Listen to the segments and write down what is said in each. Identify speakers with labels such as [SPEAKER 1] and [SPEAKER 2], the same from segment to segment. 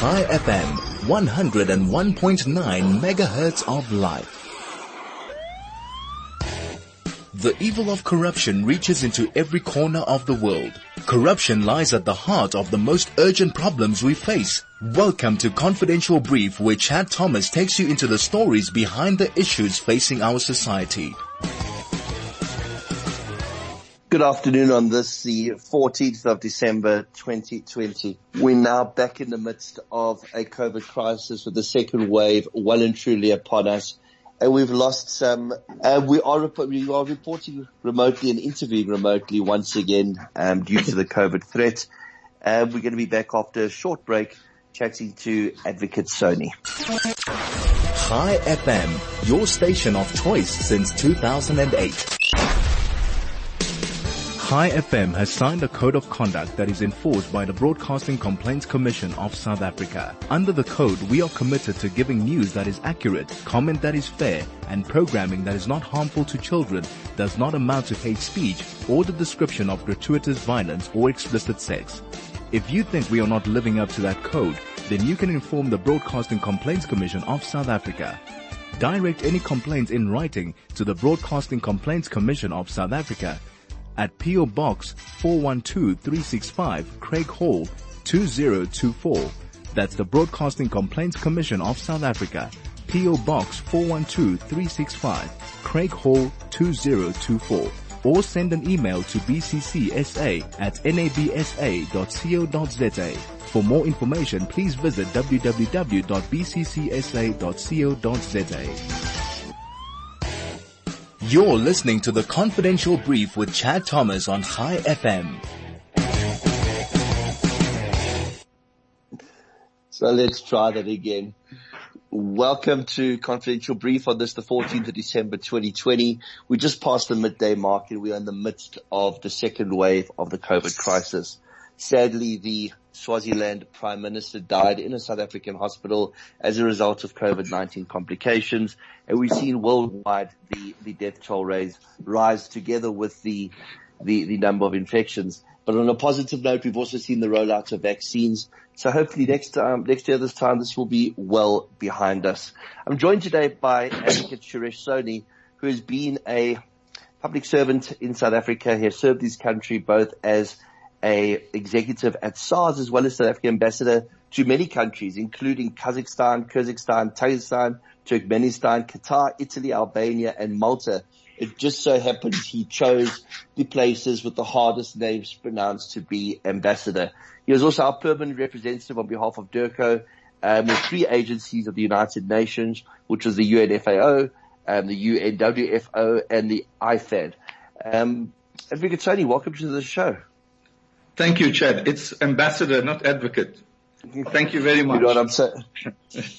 [SPEAKER 1] Chai FM, 101.9 megahertz of life. The evil of corruption reaches into every corner of the world. Corruption lies at the heart of the most urgent problems we face. Welcome to Confidential Brief where Chad Thomas takes you into the stories behind the issues facing our society.
[SPEAKER 2] Good afternoon on this, the 14th of December 2020. We're now back in the midst of a COVID crisis with the second wave well and truly upon us. And we've lost some, uh, we are, we are reporting remotely and interviewing remotely once again, um, due to the COVID threat. Uh, we're going to be back after a short break chatting to Advocate Soni.
[SPEAKER 1] Chai FM, your station of choice since 2008. Chai FM has signed a code of conduct that is enforced by the Broadcasting Complaints Commission of South Africa. Under the code, we are committed to giving news that is accurate, comment that is fair, and programming that is not harmful to children, does not amount to hate speech, or the description of gratuitous violence or explicit sex. If you think we are not living up to that code, then you can inform the Broadcasting Complaints Commission of South Africa. Direct any complaints in writing to the Broadcasting Complaints Commission of South Africa at PO Box 412365 Craighall 2024. That's the Broadcasting Complaints Commission of South Africa. PO Box 412365 Craighall 2024 or send an email to bccsa at nabsa.co.za. For more information, please visit www.bccsa.co.za. You're listening to the Confidential Brief with Chad Thomas on Chai FM.
[SPEAKER 2] So let's try that again. Welcome to Confidential Brief on this, the 14th of December 2020. We just passed the midday mark and we are in the midst of the second wave of the COVID crisis. Sadly, the Swaziland Prime Minister died in a South African hospital as a result of COVID-19 complications. And we've seen worldwide the, the death toll raise rise together with the, the, the number of infections. But on a positive note, we've also seen the rollout of vaccines. So hopefully next time, next year this time, this will be well behind us. I'm joined today by Advocate Shirish Soni, who has been a public servant in South Africa. He has served his country both as a executive at SARS as well as South African ambassador to many countries, including Kazakhstan, Kyrgyzstan, Tajikistan, Turkmenistan, Qatar, Italy, Albania, and Malta. It just so happens he chose the places with the hardest names pronounced to be ambassador. He was also our permanent representative on behalf of DIRCO um, with three agencies of the United Nations, which was the UNFAO, um, the UNWFO, and the IFAD. Um, Advocate Soni, welcome to the show.
[SPEAKER 3] Thank you, Chad. It's ambassador, not advocate. Thank you very much.
[SPEAKER 2] You know what I'm saying?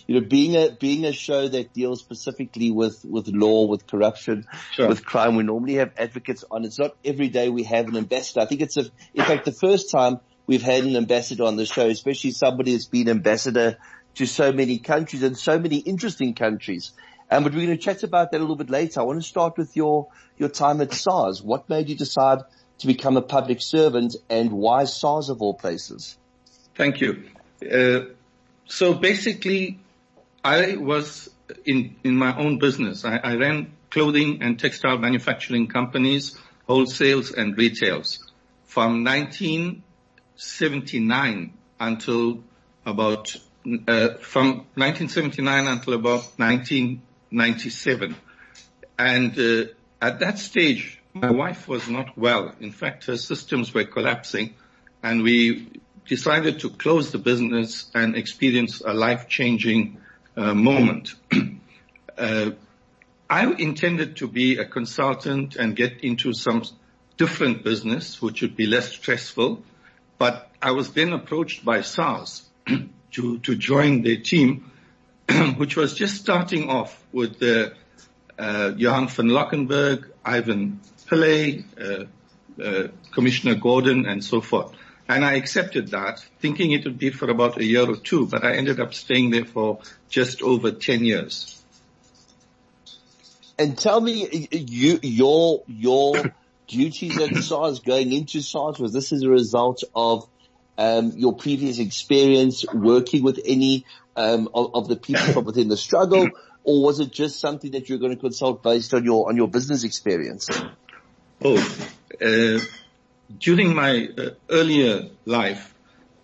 [SPEAKER 2] you know, being a being a show that deals specifically with with law, with corruption, sure. with crime, we normally have advocates on. It's not every day we have an ambassador. I think it's a, in fact the first time we've had an ambassador on the show, especially somebody that's been ambassador to so many countries and so many interesting countries. Um, but we're going to chat about that a little bit later. I want to start with your your time at SARS. What made you decide to become a public servant and why SARS of all places?
[SPEAKER 3] Thank you. Uh, so basically, I was in, in my own business. I, I ran clothing and textile manufacturing companies, wholesales and retails from 1979 until about, uh, from 1979 until about 1997. And uh, at that stage, my wife was not well. In fact, her systems were collapsing and we decided to close the business and experience a life-changing uh, moment. uh, I intended to be a consultant and get into some different business, which would be less stressful. But I was then approached by SARS to, to join their team, which was just starting off with the, uh, Johan van Loggerenberg, Ivan Pillay, uh, uh, Commissioner Gordhan, and so forth. And I accepted that, thinking it would be for about a year or two, but I ended up staying there for just over 10 years.
[SPEAKER 2] And tell me, you, your, your duties at SARS going into SARS, was this as a result of um, your previous experience working with any um, of, of, the people from within the struggle, or was it just something that you're going to consult based on your on your business experience?
[SPEAKER 3] Oh, uh, during my uh, earlier life,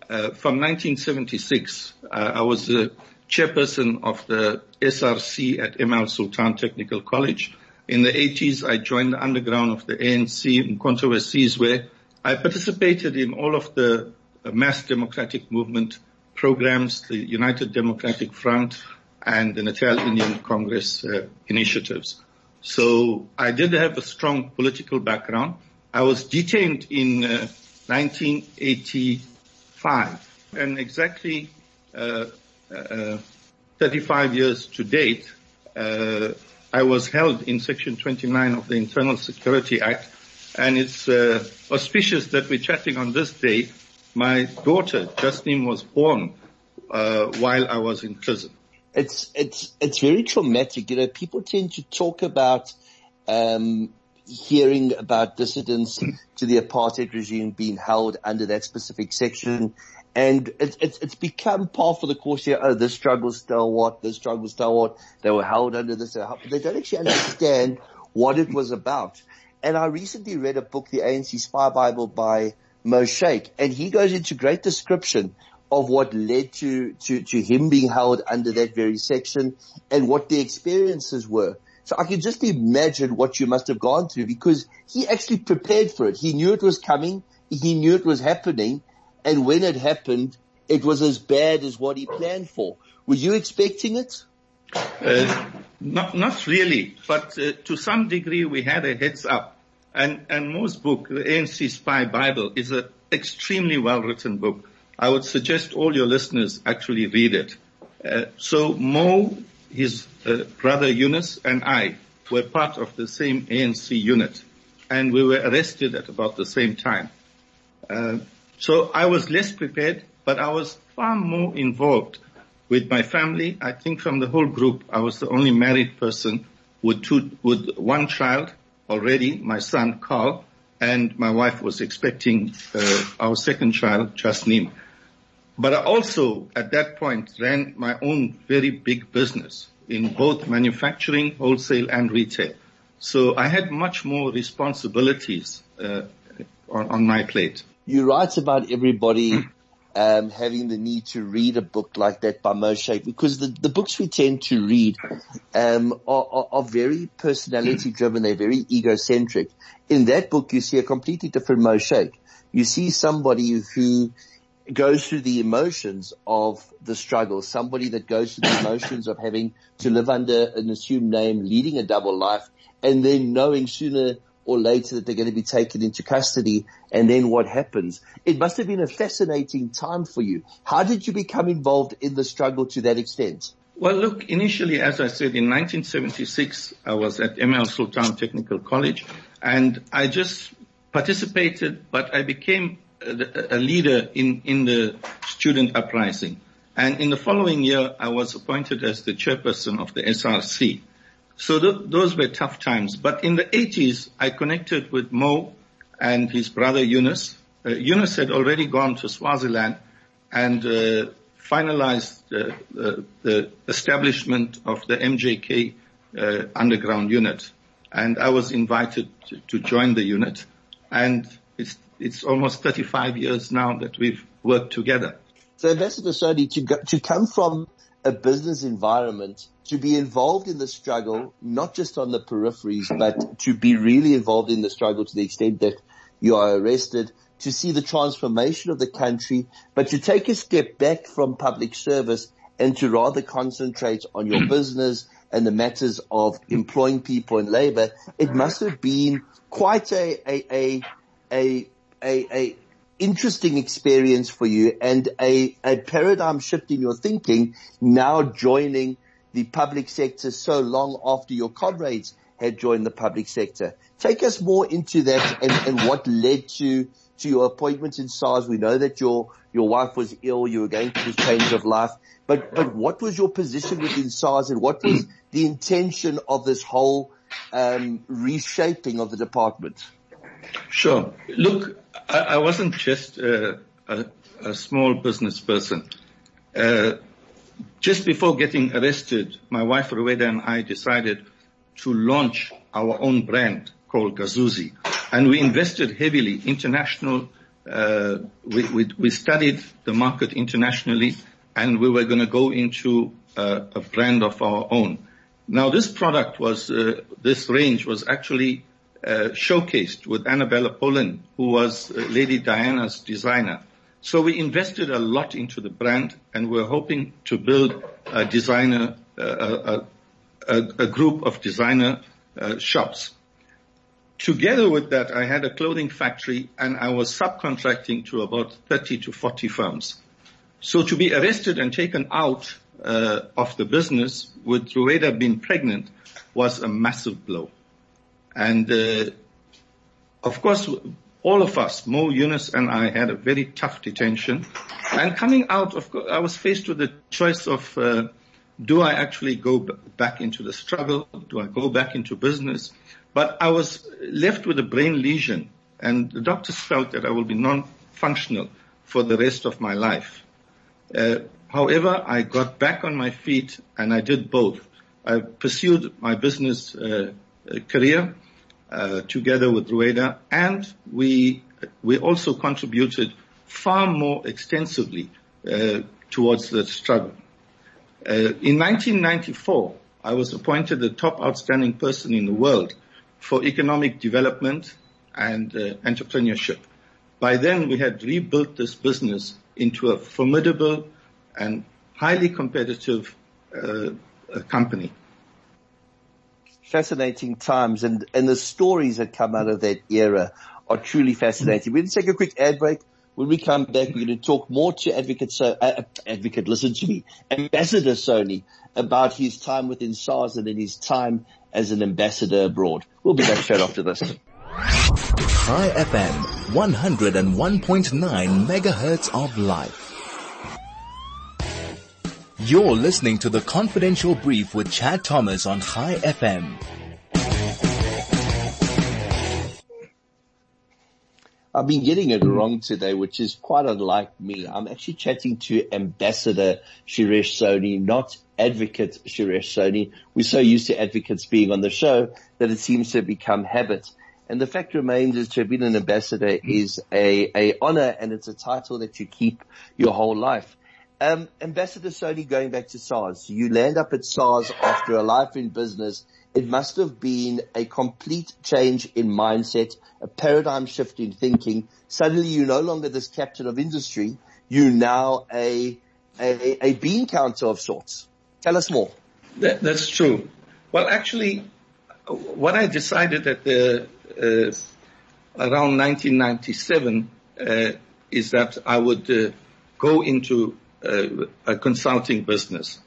[SPEAKER 3] uh, from 1976, uh, I was the chairperson of the SRC at ML Sultan Technical College. In the 80s, I joined the underground of the ANC in controversies where I participated in all of the mass democratic movement programs, the United Democratic Front and the Natal Indian Congress uh, initiatives. So I did have a strong political background. I was detained in uh, 1985 and exactly uh, uh 35 years to date, uh, I was held in Section 29 of the Internal Security Act and it's uh, auspicious that we're chatting on this day my daughter, Justine, was born uh, while I was in prison.
[SPEAKER 2] It's it's it's very traumatic. You know, people tend to talk about um, hearing about dissidents to the apartheid regime being held under that specific section. And it's, it's, it's become part of the course here. Oh, this struggle still what? this struggle still what? They were held under this. They don't actually understand what it was about. And I recently read a book, The ANC Spy Bible by Mo Shaik, and he goes into great description of what led to, to, to him being held under that very section and what the experiences were. So I can just imagine what you must have gone through because he actually prepared for it. He knew it was coming. He knew it was happening. And when it happened, it was as bad as what he planned for. Were you expecting it?
[SPEAKER 3] Uh, not, not really, but uh, to some degree we had a heads up. And, and Mo's book, the ANC Spy Bible, is an extremely well written book. I would suggest all your listeners actually read it. Uh, so Mo, his uh, brother Yunus and I were part of the same ANC unit and we were arrested at about the same time. Uh, so I was less prepared, but I was far more involved with my family. I think from the whole group, I was the only married person with two, with one child already, my son Carl, and my wife was expecting uh, our second child, Jasneem. But I also, at that point, ran my own very big business in both manufacturing, wholesale, and retail. So I had much more responsibilities uh, on, on, my plate.
[SPEAKER 2] You write about everybody um, having the need to read a book like that by Mo Shaik because the, the books we tend to read um, are, are, are, very personality driven. They're very egocentric. In that book, you see a completely different Mo Shaik. You see somebody who goes through the emotions of the struggle, somebody that goes through the emotions of having to live under an assumed name, leading a double life, and then knowing sooner or later that they're going to be taken into custody and then what happens. It must have been a fascinating time for you. How did you become involved in the struggle to that extent?
[SPEAKER 3] Well, look, initially, as I said, in 1976, I was at ML Sultan Technical College and I just participated, but I became a, leader in, in the student uprising. And in the following year, I was appointed as the chairperson of the SRC. So th- those were tough times. But in the 80s, I connected with Mo and his brother Yunus. Uh, Yunus had already gone to Swaziland and uh, finalized uh, the establishment of the MJK uh, underground unit. And I was invited to, to join the unit. And it's, it's almost 35 years now that we've worked together.
[SPEAKER 2] So Ambassador Soni, to, go, to come from a business environment to be involved in the struggle, not just on the peripheries, but to be really involved in the struggle to the extent that you are arrested, to see the transformation of the country, but to take a step back from public service and to rather concentrate on your business and the matters of employing people and labor, it must have been quite a, a, a, a, a, a interesting experience for you and a, a paradigm shift in your thinking now joining the public sector so long after your comrades had joined the public sector. Take us more into that and, and what led to, to your appointment in SARS. We know that your, your wife was ill. You were going through change of life, but, but what was your position within SARS and what was the intention of this whole, um, reshaping of the department?
[SPEAKER 3] Sure. Look, I, I wasn't just uh, a, a small business person. Uh, just before getting arrested, my wife Rueda and I decided to launch our own brand called Gazuzi. And we invested heavily international, uh, we, we, we, studied the market internationally and we were going to go into uh, a brand of our own. Now this product was, uh, this range was actually uh, showcased with Arabella Pollen, who was uh, Lady Diana's designer. So we invested a lot into the brand and we're hoping to build a designer, uh, a, a, a, group of designer uh, shops. Together with that, I had a clothing factory and I was subcontracting to about 30 to 40 firms. So to be arrested and taken out uh, of the business with Rueda being pregnant was a massive blow. And uh, of course, all of us, Mo Yunus and I, had a very tough detention. And coming out, of course, I was faced with the choice of uh, do I actually go b- back into the struggle? Do I go back into business? But I was left with a brain lesion, and the doctors felt that I will be non-functional for the rest of my life. Uh, however, I got back on my feet, and I did both. I pursued my business uh, career uh, together with Rueda, and we we also contributed far more extensively uh, towards the struggle. Uh, in 1994, I was appointed the top outstanding person in the world for economic development and uh, entrepreneurship. By then, we had rebuilt this business into a formidable and highly competitive uh, company
[SPEAKER 2] fascinating times and, and the stories that come out of that era are truly fascinating. We're going to take a quick ad break. When we come back, we're going to talk more to Advocate, so, uh, Advocate, listen to me, Ambassador Soni about his time within SARS and then his time as an ambassador abroad. We'll be back straight after this.
[SPEAKER 1] Chai FM, 101.9 megahertz of life. You're listening to the confidential brief with Chad Thomas on Chai FM.
[SPEAKER 2] I've been getting it wrong today, which is quite unlike me. I'm actually chatting to Ambassador Shirish Soni, not Advocate Shirish Soni. We're so used to advocates being on the show that it seems to become habit. And the fact remains is to have been an ambassador is a, a honor and it's a title that you keep your whole life. Um, Ambassador Soni, going back to SARS, you land up at SARS after a life in business. It must have been a complete change in mindset, a paradigm shift in thinking. Suddenly you're no longer this captain of industry. You're now a, a, a bean counter of sorts. Tell us more.
[SPEAKER 3] That, that's true. Well, actually, what I decided at the, uh, around 1997, uh, is that I would uh, go into a consulting business,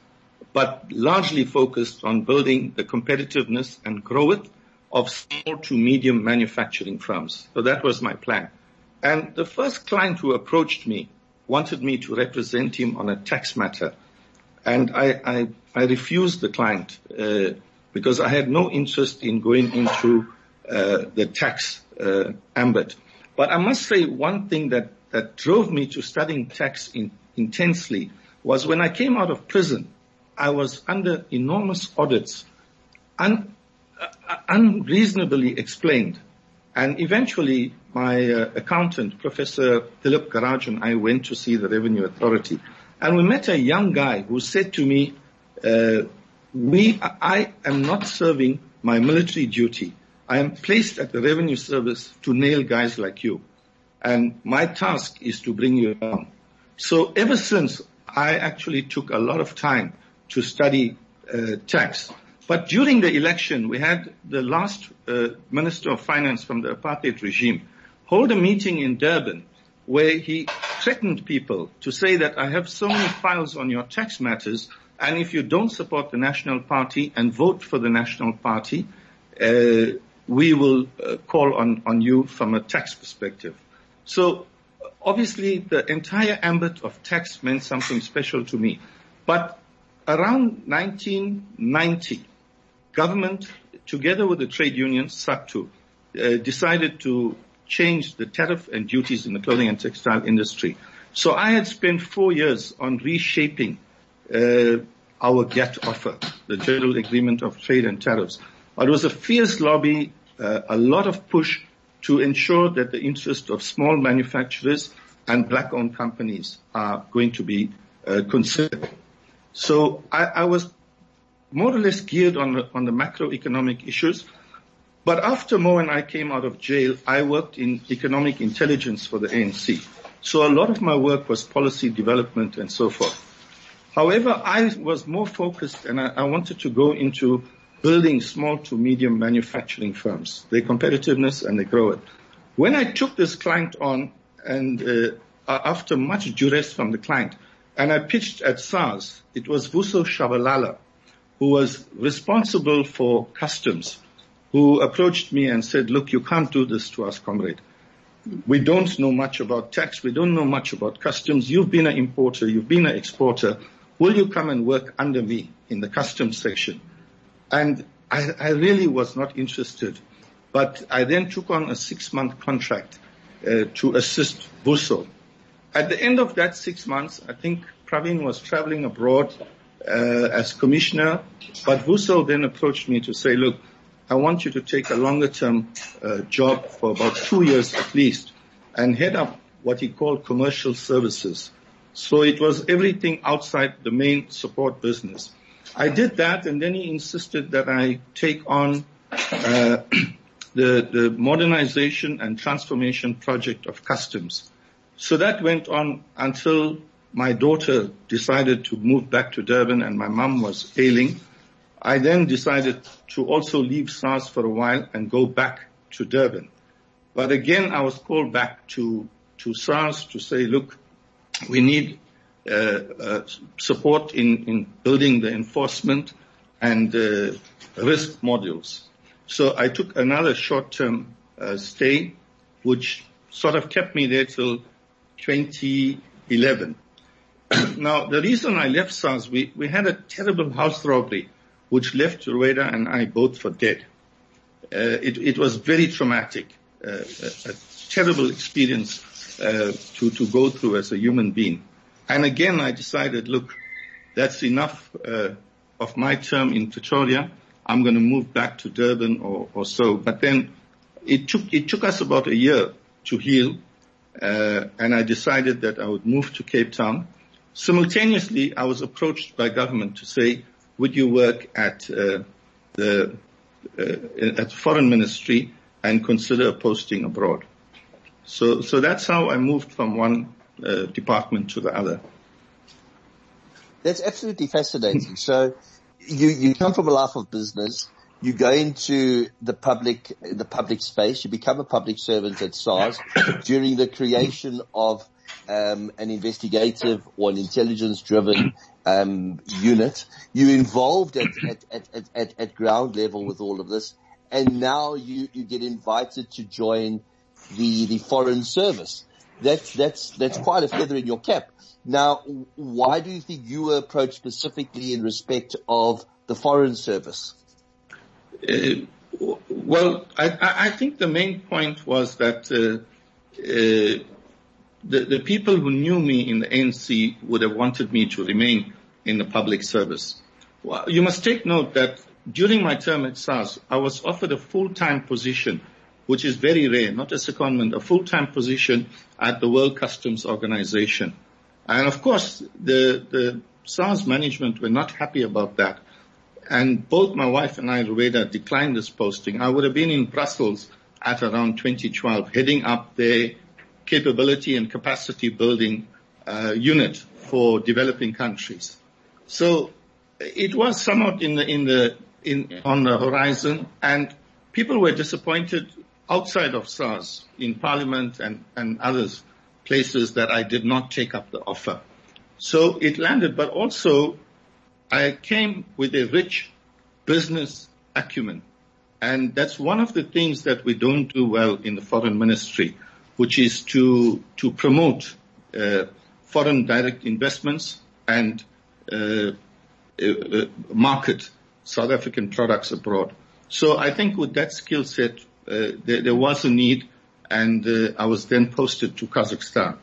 [SPEAKER 3] but largely focused on building the competitiveness and growth of small to medium manufacturing firms. So that was my plan. And the first client who approached me wanted me to represent him on a tax matter. And I, I, I refused the client uh, because I had no interest in going into uh, the tax uh, ambit. But I must say one thing that, that drove me to studying tax in intensely was when I came out of prison, I was under enormous audits, un, uh, unreasonably explained. And eventually my uh, accountant, Professor Philip Garage and I went to see the Revenue Authority. And we met a young guy who said to me, uh, we, I am not serving my military duty. I am placed at the Revenue Service to nail guys like you. And my task is to bring you down. So ever since, I actually took a lot of time to study uh, tax. But during the election, we had the last uh, Minister of Finance from the apartheid regime hold a meeting in Durban where he threatened people to say that I have so many files on your tax matters, and if you don't support the National Party and vote for the National Party, uh, we will uh, call on, on you from a tax perspective. So obviously the entire ambit of tax meant something special to me. But around 1990, government, together with the trade union, SACTWU, uh, decided to change the tariff and duties in the clothing and textile industry. So I had spent four years on reshaping uh, our GATT offer, the General Agreement of Trade and Tariffs. It was a fierce lobby, uh, a lot of push to ensure that the interests of small manufacturers and black-owned companies are going to be uh, considered. So I, I, was more or less geared on the, on the macroeconomic issues. But after Mo and I came out of jail, I worked in economic intelligence for the ANC. So a lot of my work was policy development and so forth. However, I was more focused and I, I wanted to go into building small to medium manufacturing firms, their competitiveness and their growth. When I took this client on and uh, after much duress from the client, and I pitched at SARS, it was Vuso Shabalala, who was responsible for customs, who approached me and said, look, you can't do this to us, comrade. We don't know much about tax. We don't know much about customs. You've been an importer. You've been an exporter. Will you come and work under me in the customs section? And I, I really was not interested. But I then took on a six month contract uh, to assist Vuso. At the end of that six months, I think Pravin was traveling abroad uh, as commissioner, but Vuso then approached me to say, look, I want you to take a longer term uh, job for about two years at least and head up what he called commercial services. So it was everything outside the main support business. I did that and then he insisted that I take on uh, the, the modernization and transformation project of customs. So that went on until my daughter decided to move back to Durban and my mum was ailing. I then decided to also leave SARS for a while and go back to Durban. But again, I was called back to, to SARS to say, look, we need support in, in building the enforcement and uh, risk modules. So I took another short-term uh, stay, which sort of kept me there till 2011. now, the reason I left SARS, we, we had a terrible house robbery, which left Rueda and I both for dead. Uh, it, it, was very traumatic, uh, a, a, terrible experience uh, to, to go through as a human being. And again, I decided, look, that's enough uh, of my term in Pretoria. I'm going to move back to Durban or, or so. But then it took it took us about a year to heal uh, and I decided that I would move to Cape Town. Simultaneously, I was approached by government to say, would you work at uh, the uh, at foreign ministry and consider posting abroad? So, so that's how I moved from one uh, department to the other.
[SPEAKER 2] That's absolutely fascinating. so, you you come from a life of business you go into the public, the public space, you become a public servant at SARS during the creation of um, an investigative or an intelligence driven um, unit. You're involved at, at, at, at, at ground level with all of this. And now you, you get invited to join the, the foreign service. That's, that's, that's quite a feather in your cap. Now, why do you think you were approached specifically in respect of the foreign service?
[SPEAKER 3] Uh, well, I, I, think the main point was that uh, uh, the, the people who knew me in the ANC would have wanted me to remain in the public service. Well, you must take note that during my term at SARS, I was offered a full-time position, which is very rare, not a secondment, a full-time position at the World Customs Organization. And of course, the, the SARS management were not happy about that and both my wife and I, Rueda, declined this posting. I would have been in Brussels at around 2012, heading up their capability and capacity building uh, unit for developing countries. So it was somewhat in the in the in on the horizon, and people were disappointed outside of SARS in Parliament and and others places that I did not take up the offer. So it landed, but also I came with a rich business acumen. And that's one of the things that we don't do well in the foreign ministry, which is to, to promote uh, foreign direct investments and uh, uh, uh market South African products abroad. So I think with that skill set, there, there, was a need and uh, I was then posted to Kazakhstan.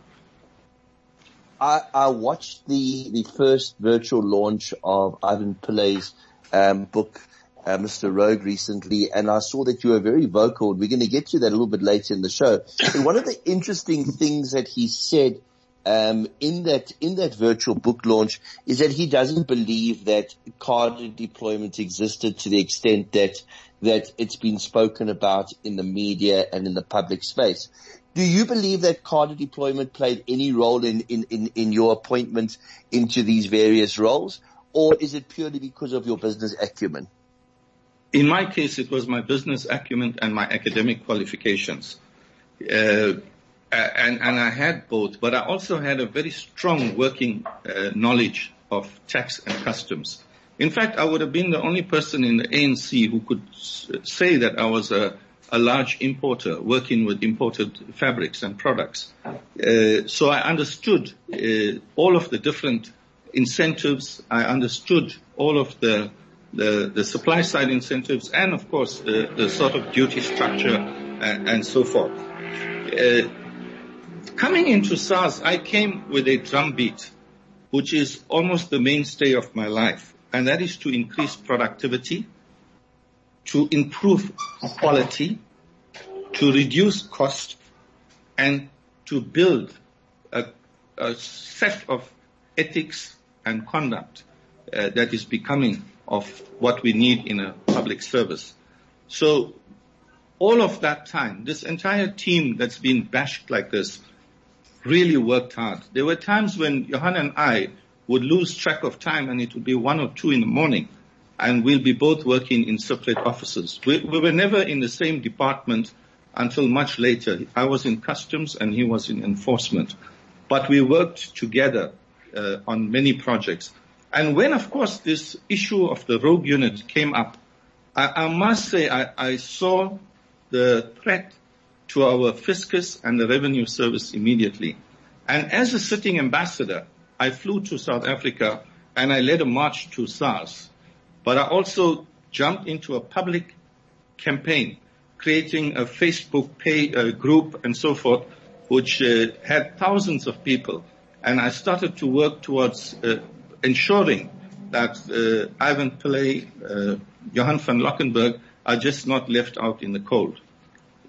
[SPEAKER 2] I, I watched the, the first virtual launch of Ivan Pillay's um, book, uh, Mr. Rogue recently, and I saw that you were very vocal. We're going to get to that a little bit later in the show. One of the interesting things that he said um, in that in that virtual book launch is that he doesn't believe that cadre deployment existed to the extent that that it's been spoken about in the media and in the public space. Do you believe that cadre deployment played any role in, in, in, in your appointment into these various roles? Or is it purely because of your business acumen?
[SPEAKER 3] In my case, it was my business acumen and my academic qualifications. Uh, and, and, I had both, but I also had a very strong working uh, knowledge of tax and customs. In fact, I would have been the only person in the ANC who could say that I was a, a large importer working with imported fabrics and products. Uh, so I understood uh, all of the different incentives. I understood all of the the, the supply side incentives and of course the, the sort of duty structure and, and so forth. Uh, coming into SARS, I came with a drumbeat, which is almost the mainstay of my life, and that is to increase productivity, to improve quality, to reduce cost, and to build a, a set of ethics and conduct uh, that is becoming of what we need in a public service. So all of that time, this entire team that's been bashed like this really worked hard. There were times when Johan and I would lose track of time and it would be one or two in the morning and we'll be both working in separate offices. We, we were never in the same department until much later. I was in customs and he was in enforcement. But we worked together uh, on many projects. And when, of course, this issue of the rogue unit came up, I, I must say I, I, saw the threat to our fiscus and the revenue service immediately. And as a sitting ambassador, I flew to South Africa and I led a march to SARS. But I also jumped into a public campaign, creating a Facebook uh, group and so forth, which uh, had thousands of people. And I started to work towards uh, ensuring that uh, Ivan Pillay, uh, Johan van Loggerenberg are just not left out in the cold.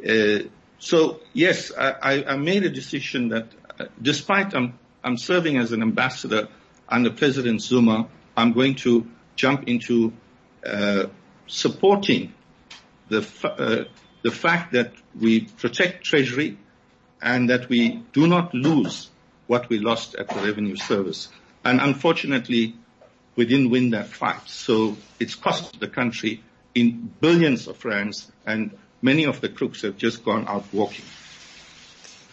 [SPEAKER 3] Uh, so yes, I, I, made a decision that despite I'm, I'm serving as an ambassador under President Zuma, I'm going to jump into uh, supporting the, uh, the fact that we protect Treasury and that we do not lose what we lost at the Revenue Service. And unfortunately, we didn't win that fight. So it's cost the country in billions of rands and many of the crooks have just gone out walking.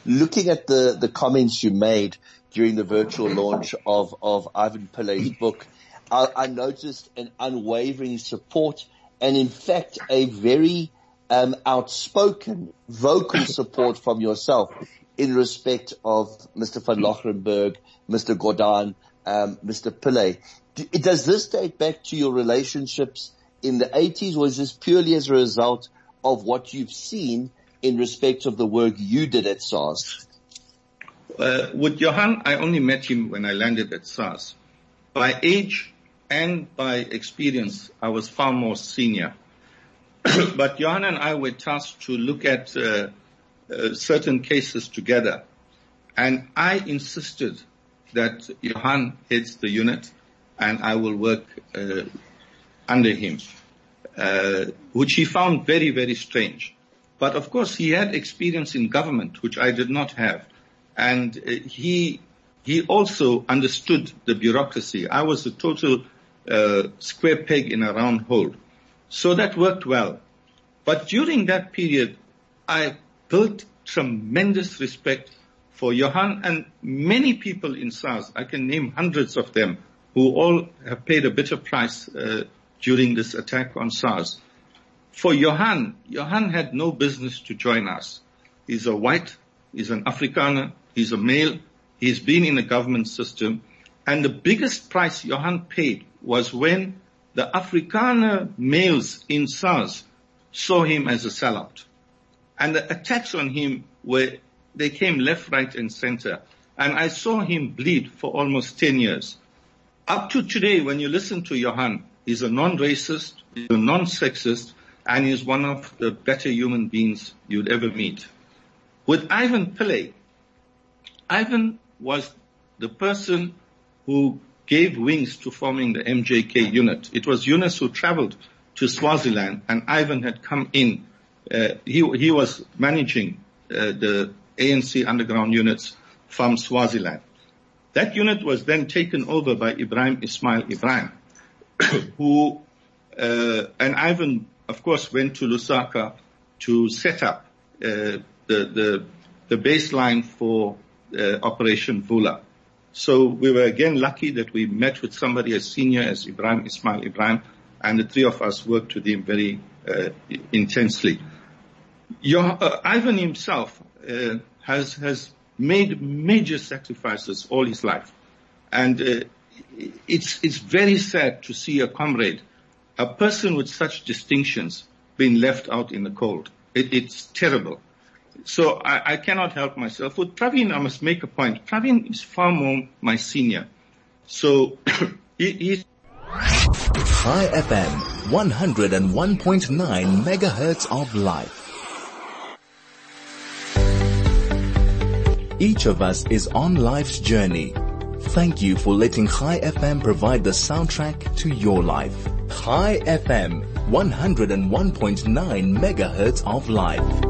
[SPEAKER 2] Looking at the, the comments you made during the virtual launch of, of Ivan Pillay's book, I, I noticed an unwavering support and in fact a very um, outspoken vocal support from yourself in respect of Mr. van Loggerenberg, Mr. Gordhan, um, Mr. Pillay. Does this date back to your relationships in the 80s or is this purely as a result of what you've seen in respect of the work you did at SARS?
[SPEAKER 3] Uh, with Johan, I only met him when I landed at SARS. By age and by experience, I was far more senior. but Johan and I were tasked to look at uh, uh, certain cases together. And I insisted that Johan heads the unit and I will work uh, under him, uh, which he found very, very strange. But of course, he had experience in government, which I did not have, and uh, he he also understood the bureaucracy. I was a total uh, square peg in a round hole, so that worked well. But during that period, I built tremendous respect for Johan and many people in SARS. I can name hundreds of them who all have paid a bitter price uh, during this attack on SARS. For Johan, Johan had no business to join us. He's a white, he's an Afrikaner, he's a male, he's been in the government system, and the biggest price Johan paid was when the Afrikaner males in SARS saw him as a sellout. And the attacks on him were they came left, right, and center. And I saw him bleed for almost 10 years. Up to today, when you listen to Johan, he's a non-racist, he's a non-sexist, and he's one of the better human beings you'd ever meet. With Ivan Pillay, Ivan was the person who gave wings to forming the MJK unit. It was Yunus who traveled to Swaziland and Ivan had come in. Uh, he, he was managing uh, the ANC underground units from Swaziland. That unit was then taken over by Ibrahim Ismail Ibrahim, who, uh, and Ivan, of course, went to Lusaka to set up uh, the, the, the baseline for uh, Operation Vula. So we were again lucky that we met with somebody as senior as Ibrahim Ismail Ibrahim, and the three of us worked with him very uh, intensely. Your, uh, Ivan himself uh, has has made major sacrifices all his life, and uh, it's it's very sad to see a comrade, a person with such distinctions, being left out in the cold. It, it's terrible. So I, I, cannot help myself. With Pravin, I must make a point. Pravin is far more my senior. So he, he's
[SPEAKER 4] Chai FM 101.9 megahertz of life. Each of us is on life's journey. Thank you for letting Chai FM provide the soundtrack to your life. Chai FM 101.9 megahertz of life.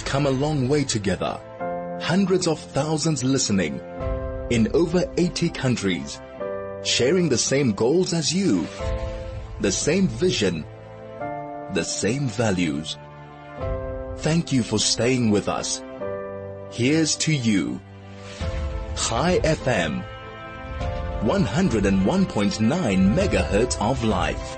[SPEAKER 4] We've come a long way together. Hundreds of thousands listening in over 80 countries, sharing the same goals as you, the same vision, the same values. Thank you for staying with us. Here's to you. Chai FM 101.9 megahertz of life.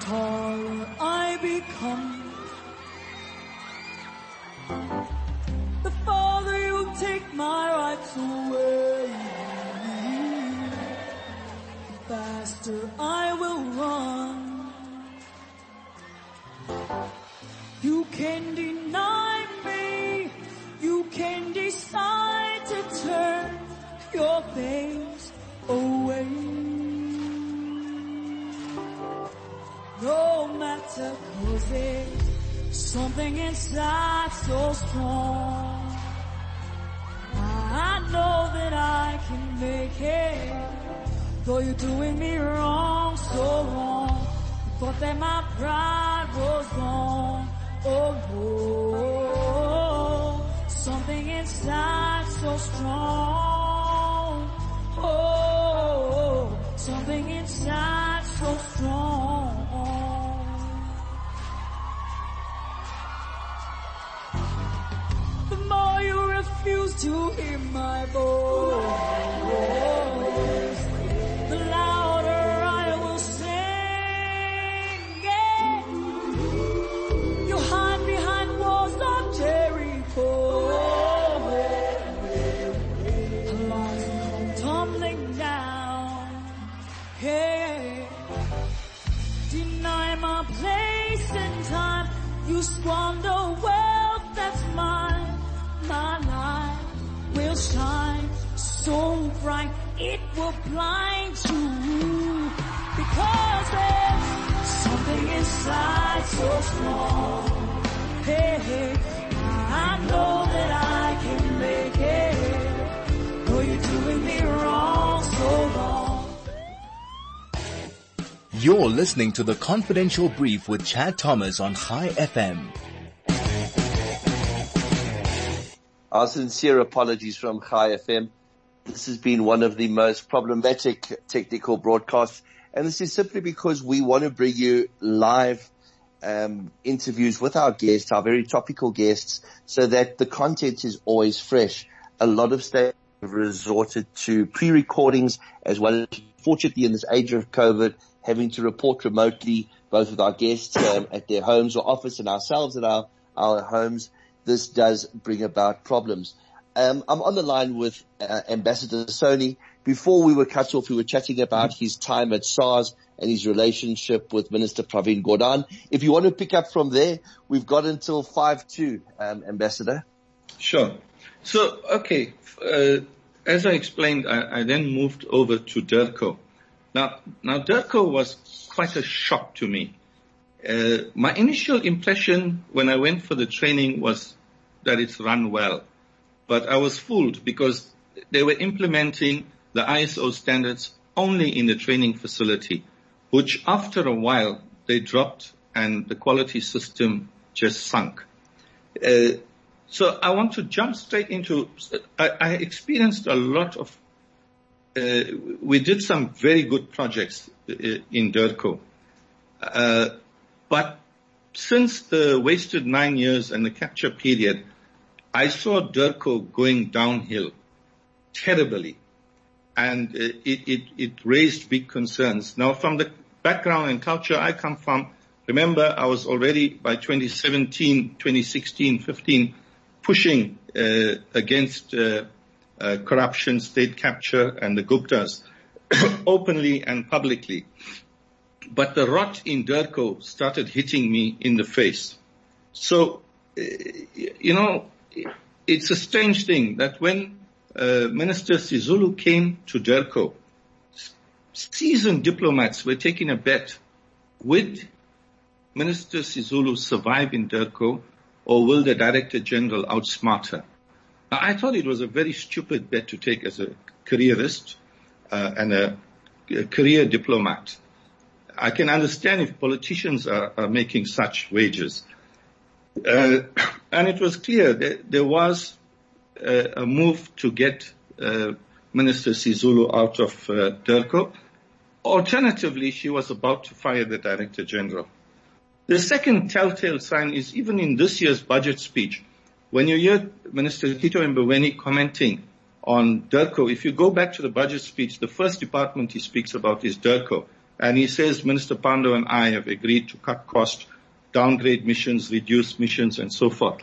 [SPEAKER 4] tall inside so strong. Oh, something inside so strong. The more you refuse to hear my voice. You're listening to the confidential brief with Chad Thomas on Chai FM.
[SPEAKER 2] Our sincere apologies from Chai FM. This has been one of the most problematic technical broadcasts, and this is simply because we want to bring you live um, interviews with our guests, our very topical guests, so that the content is always fresh. A lot of staff have resorted to pre-recordings as well as, fortunately, in this age of COVID, having to report remotely, both with our guests um, at their homes or office and ourselves at our, our homes. This does bring about problems. Um, I'm on the line with uh, Ambassador Soni. Before we were cut off, we were chatting about his time at SARS and his relationship with Minister Pravin Gordhan. If you want to pick up from there, we've got until 5-2, um, Ambassador.
[SPEAKER 3] Sure. So, okay, uh, as I explained, I, I, then moved over to DIRCO. Now, now DIRCO was quite a shock to me. Uh, my initial impression when I went for the training was that it's run well. But I was fooled because they were implementing the ISO standards only in the training facility, which after a while they dropped and the quality system just sunk. Uh, so I want to jump straight into, I, I experienced a lot of, we did some very good projects uh, in DIRCO. Uh, but since the wasted nine years and the capture period, I saw DIRCO going downhill terribly and uh, it, raised big concerns. Now from the background and culture I come from, remember I was already by 2017, 2016, 15 pushing uh, against uh, corruption, state capture and the Guptas openly and publicly. But the rot in DIRCO started hitting me in the face. So, uh, you know, it's a strange thing that when uh, Minister Sisulu came to DIRCO, seasoned diplomats were taking a bet. Would Minister Sisulu survive in DIRCO or will the Director General outsmart her? I thought it was a very stupid bet to take as a careerist uh, and a, a, career diplomat. I can understand if politicians are, are making such wages. Uh, and it was clear that there was uh, a move to get uh, Minister Sisulu out of uh, DIRCO. Alternatively, she was about to fire the Director General. The second telltale sign is even in this year's budget speech, when you hear Minister Tito Mboweni commenting on DIRCO, if you go back to the budget speech, the first department he speaks about is DIRCO. And he says Minister Pandor and I have agreed to cut costs downgrade missions, reduce missions, and so forth.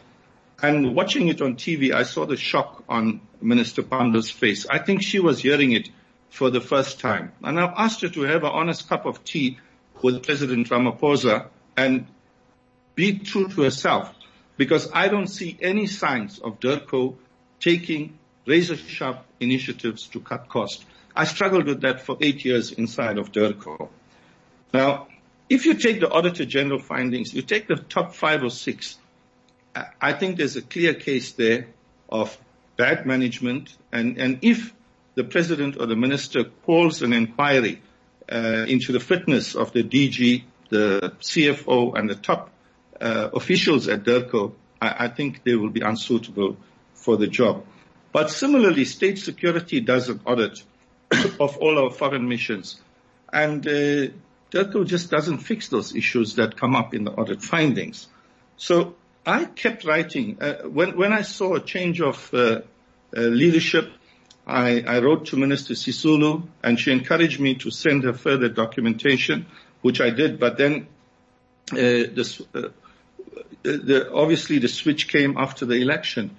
[SPEAKER 3] And watching it on TV, I saw the shock on Minister Pandor's face. I think she was hearing it for the first time. And I've asked her to have an honest cup of tea with President Ramaphosa and be true to herself because I don't see any signs of DIRCO taking razor sharp initiatives to cut costs. I struggled with that for eight years inside of DIRCO. Now, if you take the Auditor General findings, you take the top five or six, I think there's a clear case there of bad management. And, and if the President or the Minister calls an inquiry uh, into the fitness of the DG, the CFO, and the top uh, officials at DIRCO, I, I think they will be unsuitable for the job. But similarly, state security does an audit of all our foreign missions. And uh, just doesn't fix those issues that come up in the audit findings. So I kept writing. Uh, when, when I saw a change of uh, uh, leadership, I, I, wrote to Minister Sisulu and she encouraged me to send her further documentation, which I did, but then uh, this, uh, the, obviously the switch came after the election.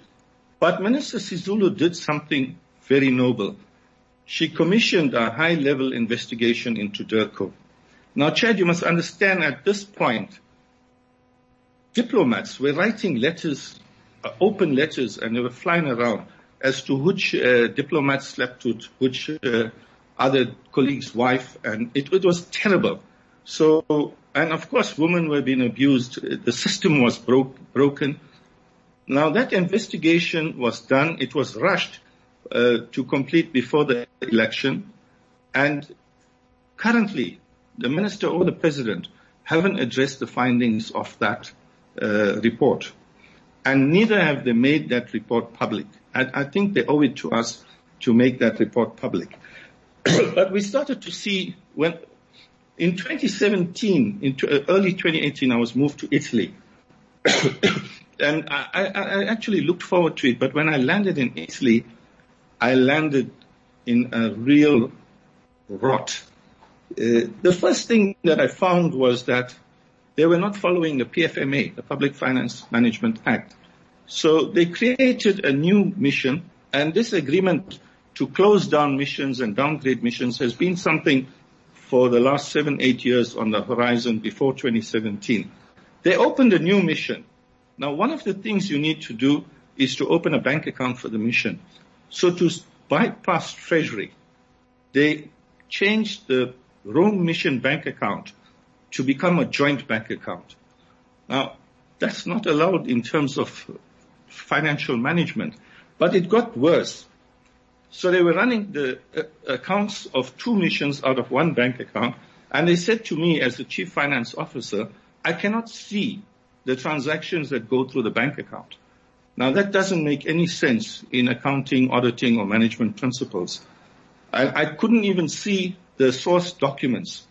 [SPEAKER 3] But Minister Sisulu did something very noble. She commissioned a high level investigation into DIRCO. Now, Chad, you must understand at this point, diplomats were writing letters, uh, open letters, and they were flying around as to which uh, slept with which uh, other colleague's wife, and it, it, was terrible. So, and of course, women were being abused. The system was broke, broken. Now that investigation was done. It was rushed uh, to complete before the election, and currently the minister or the president haven't addressed the findings of that uh, report. and neither have they made that report public. I, I think they owe it to us to make that report public. but we started to see when in 2017, in uh, early 2018, I was moved to Italy. and I, I, I, actually looked forward to it, but when I landed in Italy, I landed in a real rot. Uh, the first thing that I found was that they were not following the PFMA, the Public Finance Management Act. So they created a new mission, and this agreement to close down missions and downgrade missions has been something for the last seven, eight years on the horizon before 2017. They opened a new mission. Now, one of the things you need to do is to open a bank account for the mission. So to bypass Treasury, they changed the Rome Mission bank account to become a joint bank account. Now, that's not allowed in terms of financial management, but it got worse. So they were running the uh, accounts of two missions out of one bank account, and they said to me as the chief finance officer, I cannot see the transactions that go through the bank account. Now that doesn't make any sense in accounting, auditing, or management principles. I, I couldn't even see the source documents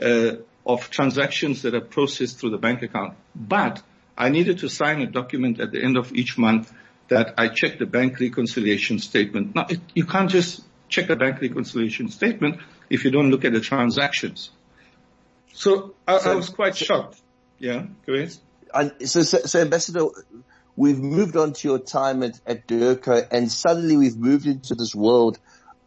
[SPEAKER 3] uh, of transactions that are processed through the bank account. But I needed to sign a document at the end of each month that I check the bank reconciliation statement. Now, it, you can't just check a bank reconciliation statement if you don't look at the transactions. So I, so, I was quite so, shocked. Yeah, go ahead.
[SPEAKER 2] So, so, so, Ambassador, we've moved on to your time at, at and suddenly we've moved into this world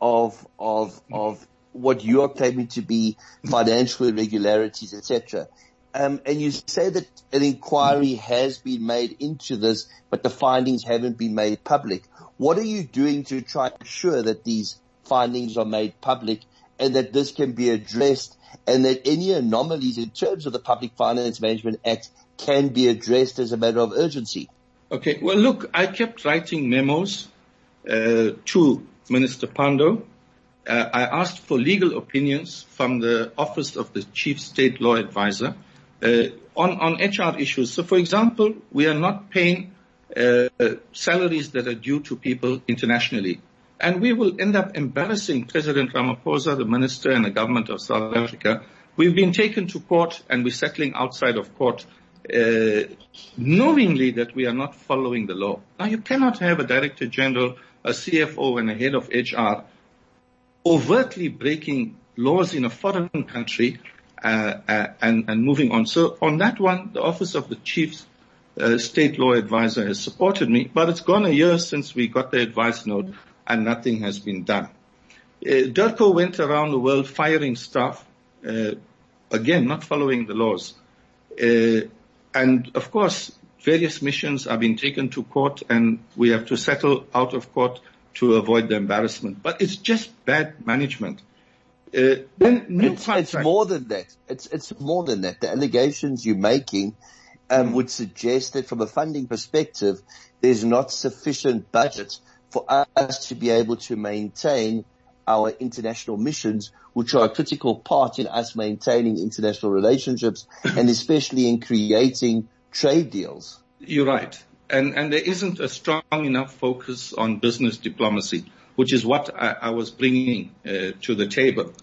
[SPEAKER 2] of, of, of what you are claiming to be financial irregularities, etc. Um, and you say that an inquiry has been made into this, but the findings haven't been made public. What are you doing to try to ensure that these findings are made public and that this can be addressed and that any anomalies in terms of the Public Finance Management Act can be addressed as a matter of urgency?
[SPEAKER 3] Okay. Well, look, I kept writing memos uh, to Minister Pandor. uh, I asked for legal opinions from the Office of the Chief State Law Advisor on, on HR issues. So, for example, we are not paying uh, salaries that are due to people internationally. And we will end up embarrassing President Ramaphosa, the minister, and the government of South Africa. We've been taken to court and we're settling outside of court, uh, knowingly that we are not following the law. Now, you cannot have a director general, a CFO, and a head of HR overtly breaking laws in a foreign country uh, uh, and, and, moving on. So on that one, the Office of the Chief uh, State Law Advisor has supported me, but it's gone a year since we got the advice note and nothing has been done. Uh, went around the world firing staff, uh, again, not following the laws. Uh, and of course, various missions are being taken to court and we have to settle out of court to avoid the embarrassment. But it's just bad management.
[SPEAKER 2] Uh, it's, it's, more than that. It's it's more than that. The allegations you're making um, would suggest that from a funding perspective, there's not sufficient budget for us to be able to maintain our international missions, which are a critical part in us maintaining international relationships and especially in creating trade deals.
[SPEAKER 3] You're right and, and there isn't a strong enough focus on business diplomacy, which is what I, I was bringing uh, to the table.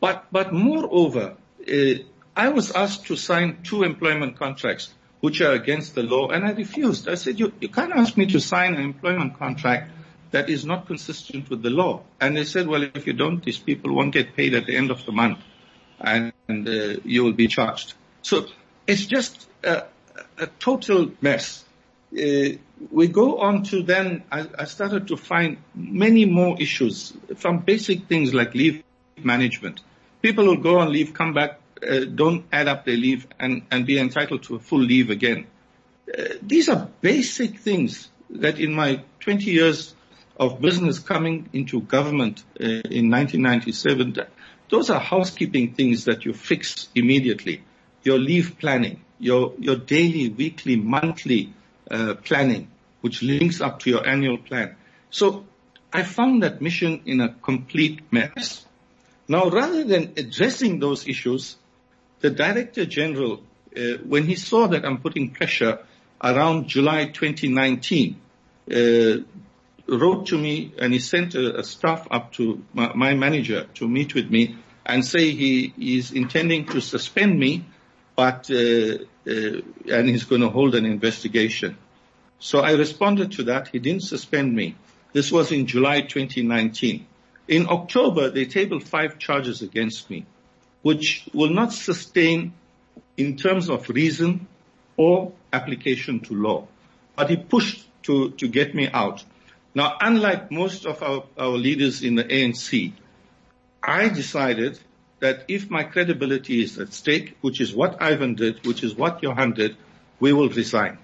[SPEAKER 3] But, but moreover, uh, I was asked to sign two employment contracts which are against the law, and I refused. I said, you, you can't ask me to sign an employment contract that is not consistent with the law. And they said, well, if you don't, these people won't get paid at the end of the month, and, and uh, you will be charged. So it's just a, a total mess. Uh, we go on to then, I, I, started to find many more issues from basic things like leave management. People will go on leave, come back, uh, don't add up their leave and, and be entitled to a full leave again. Uh, these are basic things that in my 20 years of business coming into government uh, in 1997, those are housekeeping things that you fix immediately. Your leave planning, your, your daily, weekly, monthly uh, planning, which links up to your annual plan. So I found that mission in a complete mess. Now, rather than addressing those issues, the Director General, uh, when he saw that I'm putting pressure, around July 2019, uh, wrote to me and he sent a, a staff up to my, my, manager to meet with me and say he is intending to suspend me, but uh, uh, and he's going to hold an investigation. So I responded to that. He didn't suspend me. This was in July 2019. In October, they tabled five charges against me, which will not sustain in terms of reason or application to law. But he pushed to, to get me out. Now, unlike most of our, our leaders in the ANC, I decided that if my credibility is at stake, which is what Ivan did, which is what Johan did, we will resign.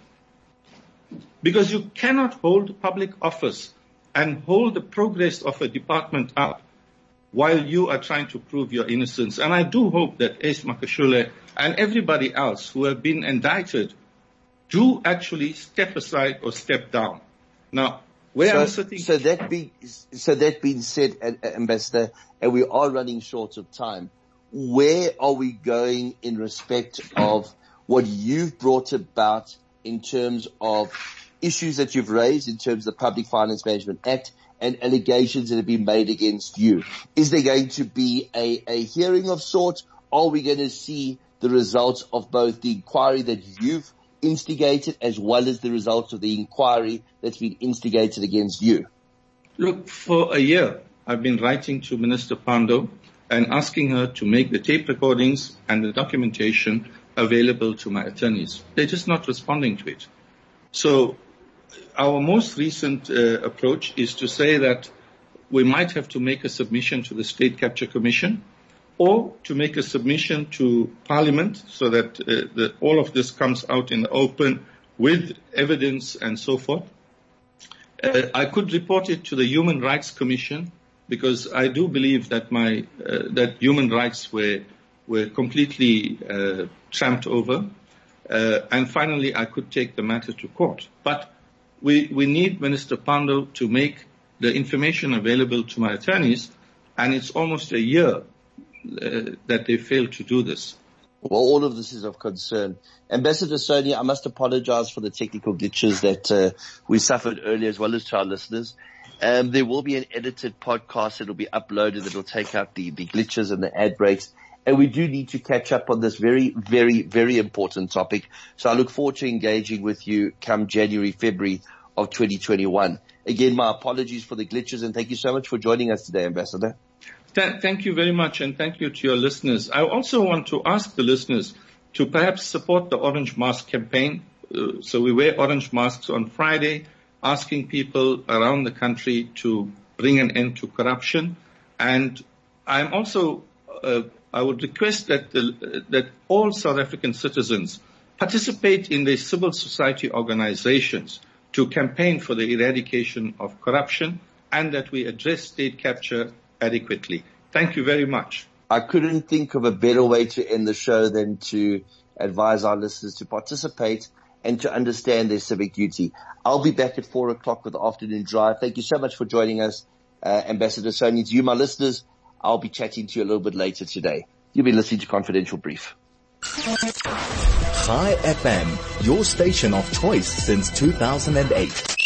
[SPEAKER 3] Because you cannot hold public office and hold the progress of a department up while you are trying to prove your innocence. And I do hope that Ace Magashule and everybody else who have been indicted do actually step aside or step down. Now, so.
[SPEAKER 2] So that being, so that being said, Ambassador, and we are running short of time, where are we going in respect of what you've brought about in terms of issues that you've raised in terms of the Public Finance Management Act and allegations that have been made against you? Is there going to be a, a hearing of sorts? Are we going to see the results of both the inquiry that you've instigated as well as the results of the inquiry that's been instigated against you?
[SPEAKER 3] Look, for a year, I've been writing to Minister Pandor and asking her to make the tape recordings and the documentation available to my attorneys. They're just not responding to it. So our most recent uh, approach is to say that we might have to make a submission to the State Capture Commission or to make a submission to Parliament so that uh, the, all of this comes out in the open with evidence and so forth. Uh, I could report it to the Human Rights Commission because I do believe that my uh, that human rights were were completely uh, tramped over. Uh, and finally, I could take the matter to court. But we we need Minister Pandor to make the information available to my attorneys, and it's almost a year uh, that they failed to do this.
[SPEAKER 2] Well, all of this is of concern. Ambassador Soni, I must apologize for the technical glitches that uh, we suffered earlier as well as to our listeners. Um, there will be an edited podcast that will be uploaded that will take out the, the glitches and the ad breaks. And we do need to catch up on this very, very, very important topic. So I look forward to engaging with you come January, February of 2021. Again, my apologies for the glitches and thank you so much for joining us today, Ambassador.
[SPEAKER 3] Th- thank you very much, and thank you to your listeners. I also want to ask the listeners to perhaps support the Orange Mask campaign. Uh, so we wear orange masks on Friday, asking people around the country to bring an end to corruption. And I'm also, uh, I would request that the, that all South African citizens participate in the civil society organizations to campaign for the eradication of corruption and that we address state capture adequately. Thank you very much.
[SPEAKER 2] I couldn't think of a better way to end the show than to advise our listeners to participate and to understand their civic duty. I'll be back at four o'clock with the afternoon drive. Thank you so much for joining us, uh, Ambassador Soni. To you, my listeners, I'll be chatting to you a little bit later today. You've been listening to Confidential Brief.
[SPEAKER 1] Chai FM, your station of choice since 2008.